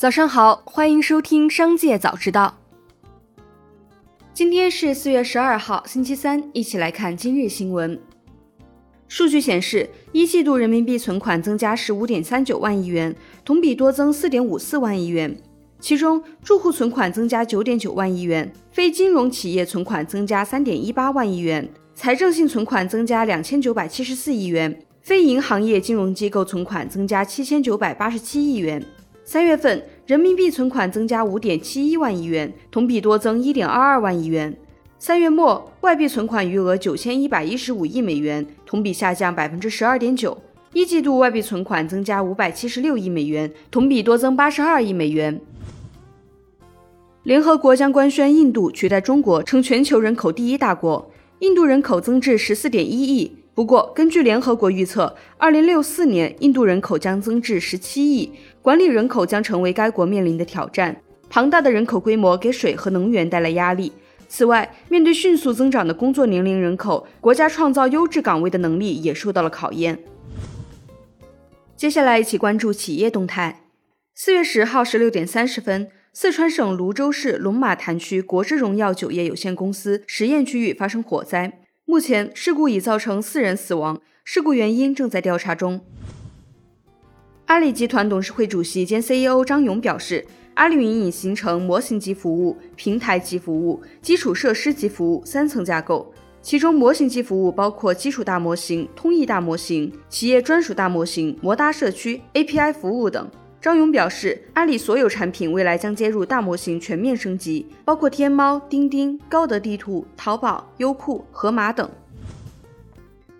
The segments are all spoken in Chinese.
早上好，欢迎收听《商界早知道》。今天是四月十二号，星期三，一起来看今日新闻。数据显示，一季度人民币存款增加十五点三九万亿元，同比多增四点五四万亿元。其中，住户存款增加九点九万亿元，非金融企业存款增加三点一八万亿元，财政性存款增加两千九百七十四亿元，非银行业金融机构存款增加七千九百八十七亿元。三月份人民币存款增加五点七一万亿元，同比多增一点二二万亿元。三月末外币存款余额九千一百一十五亿美元，同比下降百分之十二点九。一季度外币存款增加五百七十六亿美元，同比多增八十二亿美元。联合国将官宣印度取代中国成全球人口第一大国，印度人口增至十四点一亿。不过，根据联合国预测，二零六四年印度人口将增至十七亿，管理人口将成为该国面临的挑战。庞大的人口规模给水和能源带来压力。此外，面对迅速增长的工作年龄人口，国家创造优质岗位的能力也受到了考验。接下来一起关注企业动态。四月十号十六点三十分，四川省泸州市龙马潭区国之荣耀酒业有限公司实验区域发生火灾。目前事故已造成四人死亡，事故原因正在调查中。阿里集团董事会主席兼 CEO 张勇表示，阿里云已形成模型级服务、平台级服务、基础设施级服务三层架构，其中模型级服务包括基础大模型、通义大模型、企业专属大模型、模搭社区、API 服务等。张勇表示，阿里所有产品未来将接入大模型全面升级，包括天猫、钉钉、高德地图、淘宝、优酷、盒马等。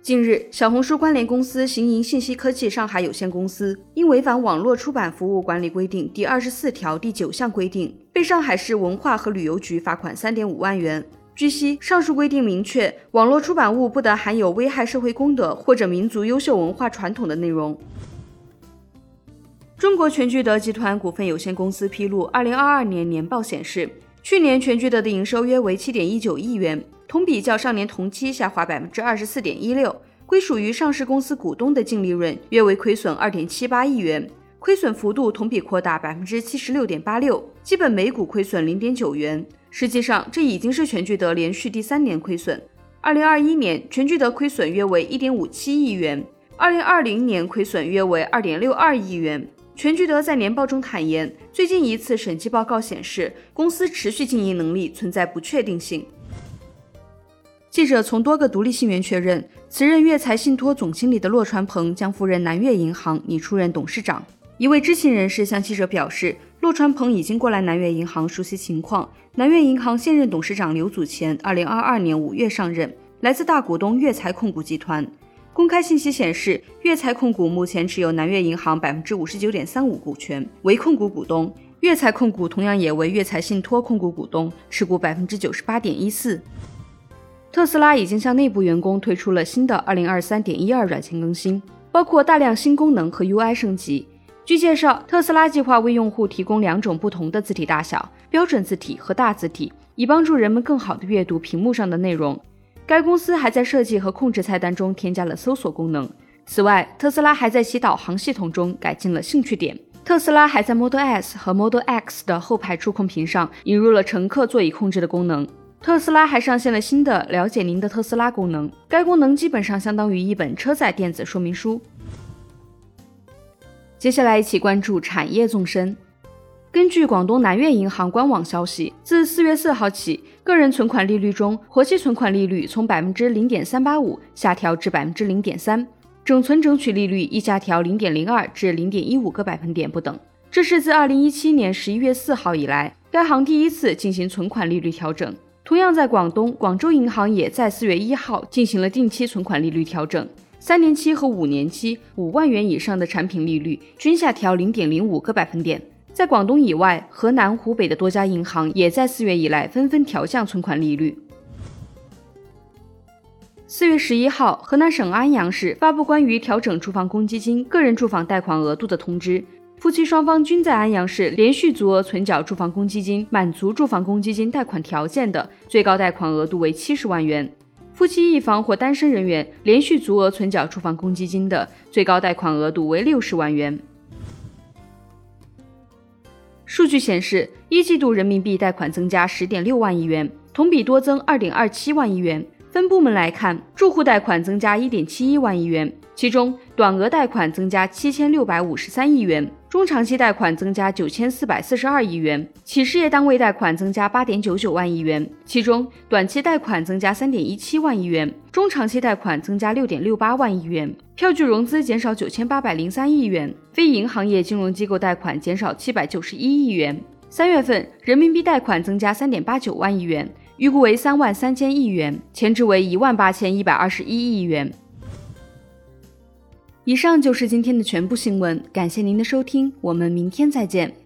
近日，小红书关联公司行营信息科技上海有限公司因违反网络出版服务管理规定第二十四条第九项规定，被上海市文化和旅游局罚款三点五万元。据悉，上述规定明确，网络出版物不得含有危害社会公德或者民族优秀文化传统的内容。中国全聚德集团股份有限公司披露，二零二二年年报显示，去年全聚德的营收约为七点一九亿元，同比较上年同期下滑百分之二十四点一六。归属于上市公司股东的净利润约为亏损二点七八亿元，亏损幅度同比扩大百分之七十六点八六，基本每股亏损零点九元。实际上，这已经是全聚德连续第三年亏损。二零二一年全聚德亏损约为一点五七亿元，二零二零年亏损约为二点六二亿元。全聚德在年报中坦言，最近一次审计报告显示，公司持续经营能力存在不确定性。记者从多个独立信源确认，辞任粤财信托总经理的骆传鹏将赴任南粤银行，拟出任董事长。一位知情人士向记者表示，骆传鹏已经过来南粤银行熟悉情况。南粤银行现任董事长刘祖前，二零二二年五月上任，来自大股东粤财控股集团。公开信息显示，粤财控股目前持有南粤银行百分之五十九点三五股权，为控股股东。粤财控股同样也为粤财信托控股股东，持股百分之九十八点一四。特斯拉已经向内部员工推出了新的二零二三点一二软件更新，包括大量新功能和 UI 升级。据介绍，特斯拉计划为用户提供两种不同的字体大小：标准字体和大字体，以帮助人们更好地阅读屏幕上的内容。该公司还在设计和控制菜单中添加了搜索功能。此外，特斯拉还在其导航系统中改进了兴趣点。特斯拉还在 Model S 和 Model X 的后排触控屏上引入了乘客座椅控制的功能。特斯拉还上线了新的“了解您的特斯拉”功能，该功能基本上相当于一本车载电子说明书。接下来一起关注产业纵深。根据广东南粤银行官网消息，自四月四号起，个人存款利率中，活期存款利率从百分之零点三八五下调至百分之零点三，整存整取利率亦下调零点零二至零点一五个百分点不等。这是自二零一七年十一月四号以来，该行第一次进行存款利率调整。同样在广东，广州银行也在四月一号进行了定期存款利率调整，三年期和五年期五万元以上的产品利率均下调零点零五个百分点。在广东以外，河南、湖北的多家银行也在四月以来纷纷调降存款利率。四月十一号，河南省安阳市发布关于调整住房公积金个人住房贷款额度的通知，夫妻双方均在安阳市连续足额存缴住房公积金，满足住房公积金贷款条件的，最高贷款额度为七十万元；夫妻一方或单身人员连续足额存缴住房公积金的，最高贷款额度为六十万元。数据显示，一季度人民币贷款增加十点六万亿元，同比多增二点二七万亿元。分部门来看，住户贷款增加一点七一万亿元，其中短额贷款增加七千六百五十三亿元，中长期贷款增加九千四百四十二亿元，企事业单位贷款增加八点九九万亿元，其中短期贷款增加三点一七万亿元，中长期贷款增加六点六八万亿元，票据融资减少九千八百零三亿元，非银行业金融机构贷款减少七百九十一亿元。三月份人民币贷款增加三点八九万亿元。预估为三万三千亿元，前值为一万八千一百二十一亿元。以上就是今天的全部新闻，感谢您的收听，我们明天再见。